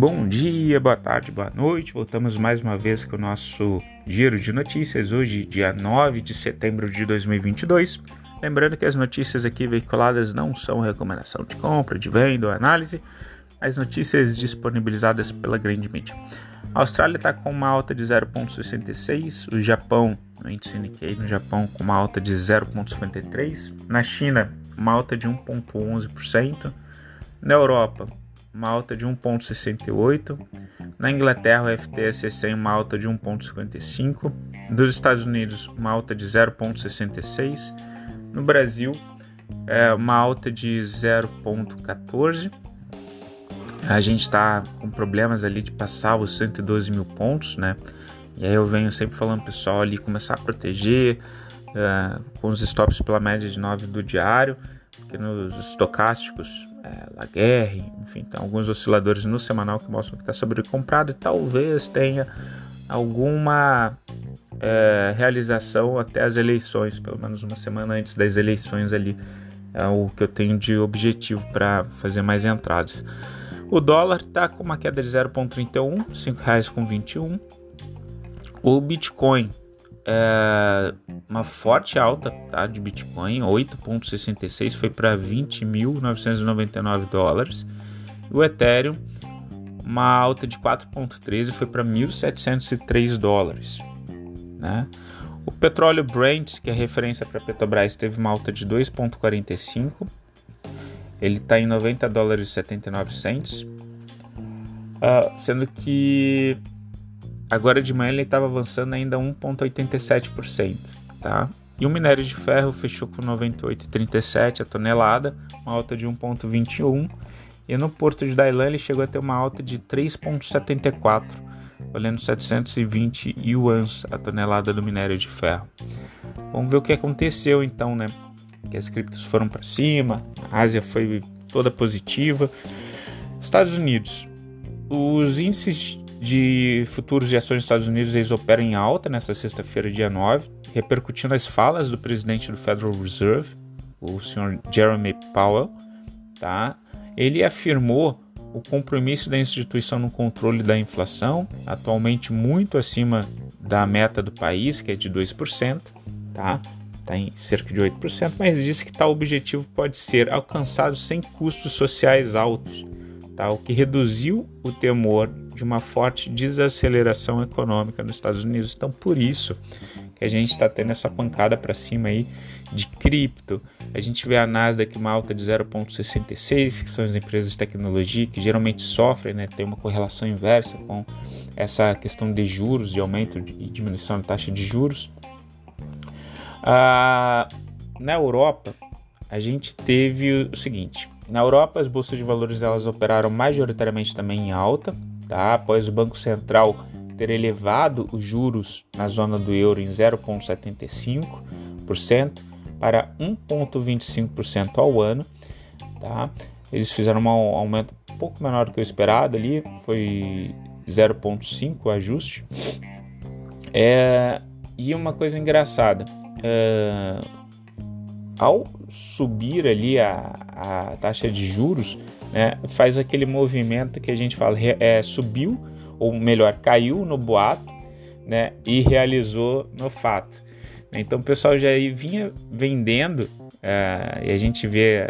Bom dia, boa tarde, boa noite. Voltamos mais uma vez com o nosso giro de notícias. Hoje, dia 9 de setembro de 2022. Lembrando que as notícias aqui veiculadas não são recomendação de compra, de venda ou análise. As notícias disponibilizadas pela grande mídia. A Austrália está com uma alta de 0,66, o Japão, o índice Nikkei no Japão com uma alta de 0,53, na China uma alta de 1,11%, na Europa uma alta de 1,68%. Na Inglaterra, o FTSE 100 uma alta de 1,55%. Dos Estados Unidos, uma alta de 0,66%. No Brasil, é uma alta de 0,14%. A gente está com problemas ali de passar os 112 mil pontos, né? E aí eu venho sempre falando pessoal ali começar a proteger uh, com os stops pela média de 9 do diário, porque nos estocásticos é, Laguerre, enfim, tem alguns osciladores no semanal que mostram que está sobrecomprado e talvez tenha alguma é, realização até as eleições, pelo menos uma semana antes das eleições ali, é o que eu tenho de objetivo para fazer mais entradas. O dólar está com uma queda de 0,31, R$ 5,21. O Bitcoin é, uma forte alta tá, de Bitcoin, 8,66 foi para 20.999 dólares. O Ethereum, uma alta de 4,13 foi para 1.703 dólares. Né? O petróleo Brent, que é referência para Petrobras, teve uma alta de 2,45. Ele está em 90 dólares e 79 cents. Uh, sendo que Agora de manhã ele estava avançando ainda 1,87%, tá? E o minério de ferro fechou com 98,37 a tonelada, uma alta de 1,21. E no porto de Dailan ele chegou a ter uma alta de 3,74, valendo 720 yuans a tonelada do minério de ferro. Vamos ver o que aconteceu então, né? Que as criptos foram para cima, a Ásia foi toda positiva. Estados Unidos, os índices de futuros de ações dos Estados Unidos, eles operam em alta nessa sexta-feira, dia 9, repercutindo as falas do presidente do Federal Reserve, o senhor Jeremy Powell, tá? Ele afirmou o compromisso da instituição no controle da inflação, atualmente muito acima da meta do país, que é de 2%, tá? Está em cerca de 8%, mas disse que tal objetivo pode ser alcançado sem custos sociais altos, tá? o que reduziu o temor de uma forte desaceleração econômica nos Estados Unidos. Então, por isso que a gente está tendo essa pancada para cima aí de cripto. A gente vê a Nasdaq uma alta de 0,66, que são as empresas de tecnologia que geralmente sofrem, né, tem uma correlação inversa com essa questão de juros, de aumento e diminuição da taxa de juros. Ah, na Europa, a gente teve o seguinte: na Europa, as bolsas de valores elas operaram majoritariamente também em alta, tá? após o Banco Central ter elevado os juros na zona do euro em 0,75% para 1,25% ao ano. Tá? Eles fizeram um aumento um pouco menor do que o esperado ali, foi 0,5% o ajuste. É, e uma coisa engraçada, é, ao subir ali a, a taxa de juros, né, faz aquele movimento que a gente fala, é, subiu, ou melhor, caiu no boato né, e realizou no fato. Então o pessoal já vinha vendendo, é, e a gente vê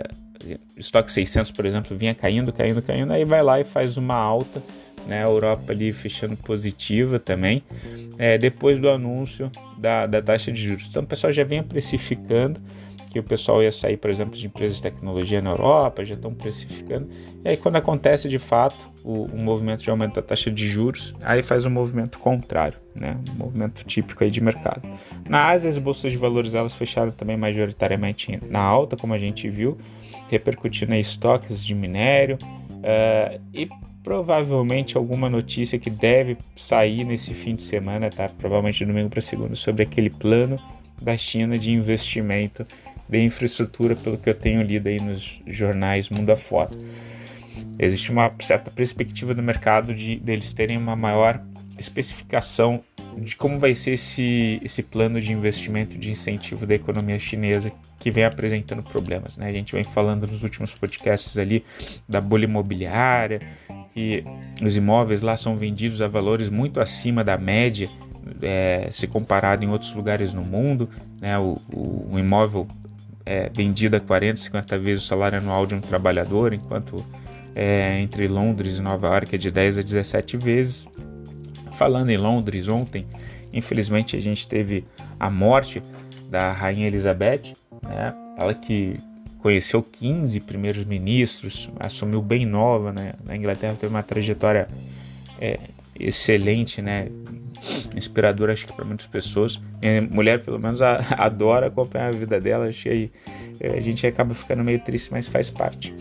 estoque 600, por exemplo, vinha caindo, caindo, caindo, aí vai lá e faz uma alta, né, a Europa ali fechando positiva também, é, depois do anúncio da, da taxa de juros. Então o pessoal já vinha precificando, que o pessoal ia sair, por exemplo, de empresas de tecnologia na Europa, já estão precificando. E aí, quando acontece de fato o, o movimento de aumento da taxa de juros, aí faz um movimento contrário, né? um movimento típico aí de mercado. Na Ásia, as bolsas de valores elas fecharam também majoritariamente na alta, como a gente viu, repercutindo em estoques de minério uh, e provavelmente alguma notícia que deve sair nesse fim de semana, tá? Provavelmente domingo para segunda, sobre aquele plano da China de investimento de infraestrutura, pelo que eu tenho lido aí nos jornais mundo afora. Existe uma certa perspectiva do mercado de deles terem uma maior especificação de como vai ser esse, esse plano de investimento de incentivo da economia chinesa que vem apresentando problemas. Né? A gente vem falando nos últimos podcasts ali da bolha imobiliária, que os imóveis lá são vendidos a valores muito acima da média, é, se comparado em outros lugares no mundo. Né? O, o, o imóvel é vendido a 40, 50 vezes o salário anual de um trabalhador, enquanto é, entre Londres e Nova York é de 10 a 17 vezes. Falando em Londres, ontem, infelizmente, a gente teve a morte da Rainha Elizabeth, né? ela que conheceu 15 primeiros ministros, assumiu bem nova, né? Na Inglaterra teve uma trajetória é, excelente, né? Inspiradora, acho que para muitas pessoas. Mulher, pelo menos, a, adora acompanhar a vida dela. Que é, a gente acaba ficando meio triste, mas faz parte.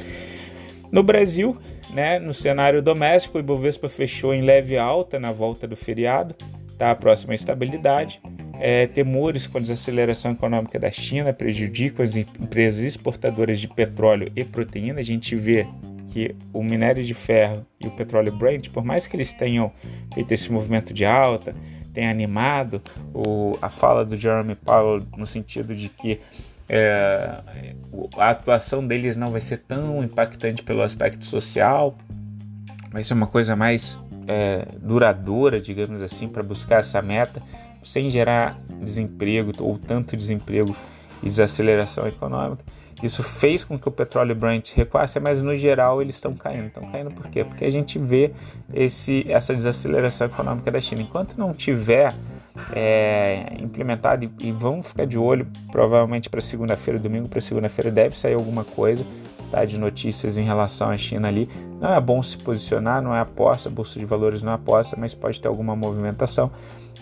No Brasil, né, no cenário doméstico, o Ibovespa fechou em leve alta na volta do feriado, tá próxima à estabilidade. É, temores com a desaceleração econômica da China prejudicam as empresas exportadoras de petróleo e proteína. A gente vê que o minério de ferro e o petróleo Brent, por mais que eles tenham feito esse movimento de alta, tenha animado o, a fala do Jeremy Powell no sentido de que é, a atuação deles não vai ser tão impactante pelo aspecto social, vai ser uma coisa mais é, duradoura, digamos assim, para buscar essa meta sem gerar desemprego ou tanto desemprego e desaceleração econômica. Isso fez com que o petróleo Brent recuasse, mas no geral eles estão caindo. Estão caindo por quê? Porque a gente vê esse, essa desaceleração econômica da China. Enquanto não tiver é, implementado, e, vamos ficar de olho, provavelmente para segunda-feira, domingo para segunda-feira deve sair alguma coisa tá, de notícias em relação à China ali. Não é bom se posicionar, não é aposta, Bolsa de Valores não é aposta, mas pode ter alguma movimentação.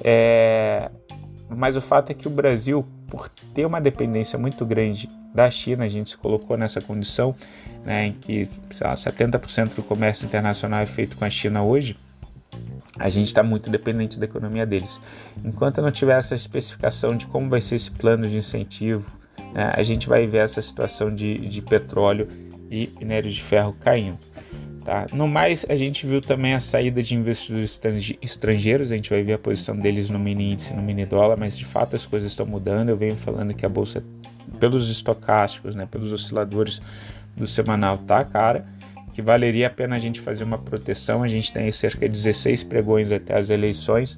É, mas o fato é que o Brasil, por ter uma dependência muito grande da China, a gente se colocou nessa condição né, em que lá, 70% do comércio internacional é feito com a China hoje, a gente está muito dependente da economia deles. Enquanto não tiver essa especificação de como vai ser esse plano de incentivo, né, a gente vai ver essa situação de, de petróleo e minério de ferro caindo. Tá? No mais, a gente viu também a saída de investidores estrangeiros, a gente vai ver a posição deles no mini índice, no mini dólar, mas de fato as coisas estão mudando. Eu venho falando que a bolsa, pelos estocásticos, né, pelos osciladores do semanal, tá cara, que valeria a pena a gente fazer uma proteção. A gente tem cerca de 16 pregões até as eleições.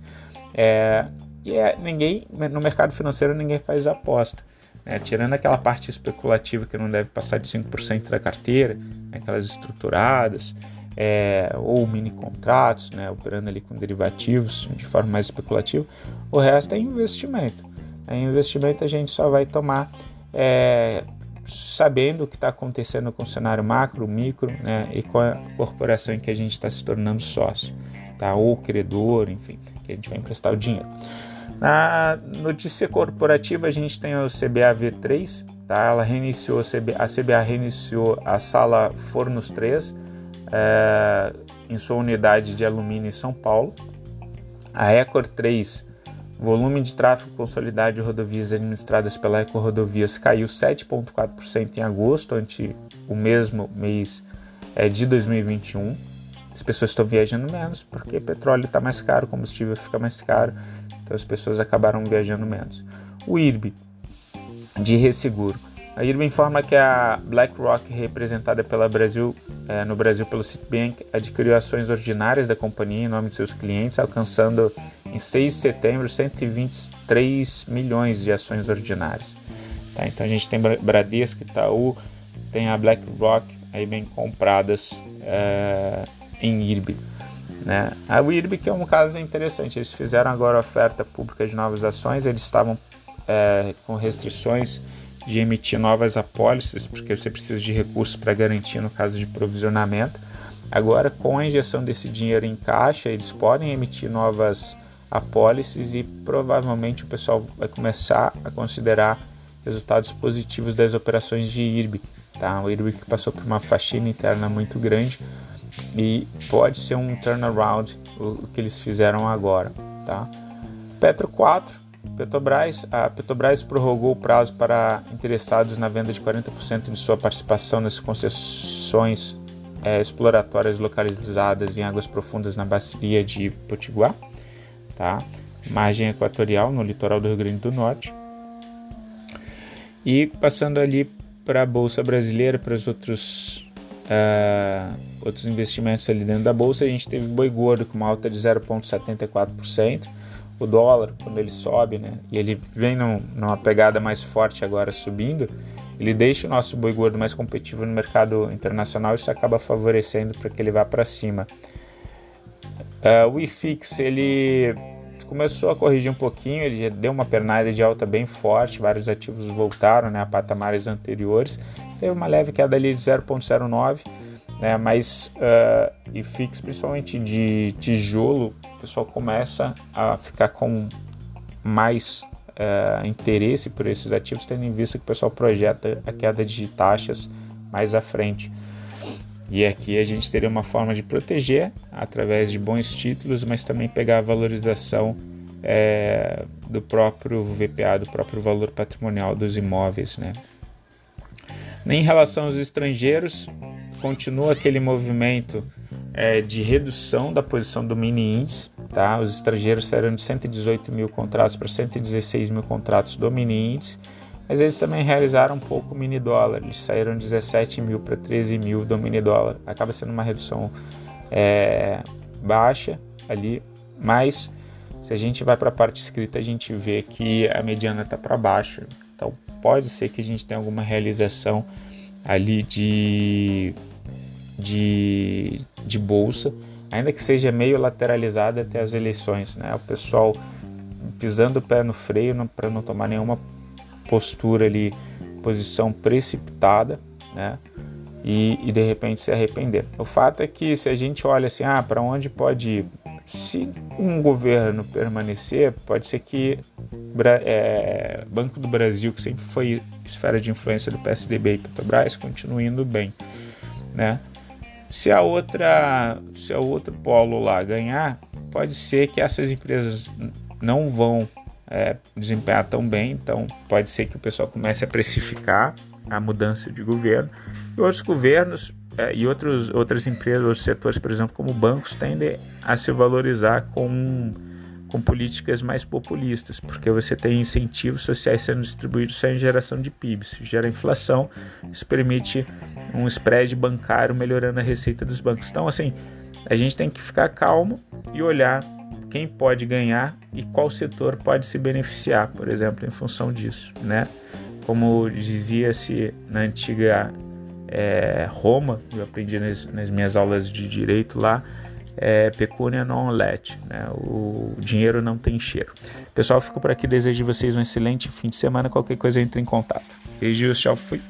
É, e é, ninguém, no mercado financeiro, ninguém faz aposta. Né? Tirando aquela parte especulativa que não deve passar de 5% da carteira, né? aquelas estruturadas, é, ou mini contratos, né? operando ali com derivativos de forma mais especulativa, o resto é investimento. Em investimento a gente só vai tomar é, sabendo o que está acontecendo com o cenário macro, micro né? e com a corporação em que a gente está se tornando sócio, tá? ou credor, enfim, que a gente vai emprestar o dinheiro. Na notícia corporativa, a gente tem o CBA V3, tá? Ela reiniciou, a CBA reiniciou a sala Fornos 3 é, em sua unidade de alumínio em São Paulo. A Ecor 3, volume de tráfego consolidado de rodovias administradas pela Ecor Rodovias caiu 7,4% em agosto, ante o mesmo mês é, de 2021. As pessoas estão viajando menos porque petróleo está mais caro, combustível fica mais caro então as pessoas acabaram viajando menos. O IRB, de resseguro. A IRB informa que a BlackRock, representada pela Brasil, é, no Brasil pelo Citibank, adquiriu ações ordinárias da companhia em nome de seus clientes, alcançando em 6 de setembro 123 milhões de ações ordinárias. Tá? Então a gente tem Bradesco, Itaú, tem a BlackRock aí bem compradas é, em IRB. Né? A que é um caso interessante, eles fizeram agora oferta pública de novas ações, eles estavam é, com restrições de emitir novas apólices, porque você precisa de recursos para garantir no caso de provisionamento. Agora, com a injeção desse dinheiro em caixa, eles podem emitir novas apólices e provavelmente o pessoal vai começar a considerar resultados positivos das operações de IRB. Tá? O IRB que passou por uma faxina interna muito grande, e pode ser um turnaround o, que eles fizeram agora, tá? Petro 4, Petrobras, a Petrobras prorrogou o prazo para interessados na venda de 40% de sua participação nas concessões é, exploratórias localizadas em águas profundas na bacia de Potiguar, tá? Margem equatorial no litoral do Rio Grande do Norte. E passando ali para a bolsa brasileira, para os outros uh, outros investimentos ali dentro da bolsa, a gente teve boi gordo com uma alta de 0,74%. O dólar, quando ele sobe, né, e ele vem num, numa pegada mais forte agora subindo, ele deixa o nosso boi gordo mais competitivo no mercado internacional isso acaba favorecendo para que ele vá para cima. Uh, o IFIX, ele começou a corrigir um pouquinho, ele deu uma pernada de alta bem forte, vários ativos voltaram né, a patamares anteriores, teve uma leve queda ali de 0,09, né, mas uh, e fix, principalmente de tijolo, o pessoal começa a ficar com mais uh, interesse por esses ativos, tendo em vista que o pessoal projeta a queda de taxas mais à frente. E aqui a gente teria uma forma de proteger através de bons títulos, mas também pegar a valorização é, do próprio VPA, do próprio valor patrimonial dos imóveis. Né? Em relação aos estrangeiros, continua aquele movimento é, de redução da posição do mini índice. Tá? Os estrangeiros saíram de 118 mil contratos para 116 mil contratos do mini índice mas eles também realizaram um pouco o mini dólar, eles saíram de 17 mil para 13 mil do mini dólar. Acaba sendo uma redução é, baixa ali, mas se a gente vai para a parte escrita, a gente vê que a mediana está para baixo. Então pode ser que a gente tenha alguma realização ali de, de, de bolsa, ainda que seja meio lateralizada até as eleições. Né? O pessoal pisando o pé no freio para não tomar nenhuma postura ali, posição precipitada, né? E, e, de repente se arrepender. O fato é que se a gente olha assim, ah, para onde pode ir? Se um governo permanecer, pode ser que é, Banco do Brasil, que sempre foi esfera de influência do PSDB e Petrobras, continue indo bem, né? Se a outra, se a outro polo lá ganhar, pode ser que essas empresas não vão é, desempenhar tão bem, então pode ser que o pessoal comece a precificar a mudança de governo. E outros governos e outros, outras empresas, outros setores, por exemplo, como bancos, tendem a se valorizar com, com políticas mais populistas, porque você tem incentivos sociais sendo distribuídos sem geração de PIB. Isso gera inflação, isso permite um spread bancário melhorando a receita dos bancos. Então, assim, a gente tem que ficar calmo e olhar quem pode ganhar e qual setor pode se beneficiar, por exemplo, em função disso, né? Como dizia-se na antiga é, Roma, eu aprendi nas, nas, minhas aulas de direito lá, é, pecunia non let, né? o dinheiro não tem cheiro. Pessoal, fico por aqui, desejo vocês um excelente fim de semana, qualquer coisa entre em contato. Beijos, tchau, fui.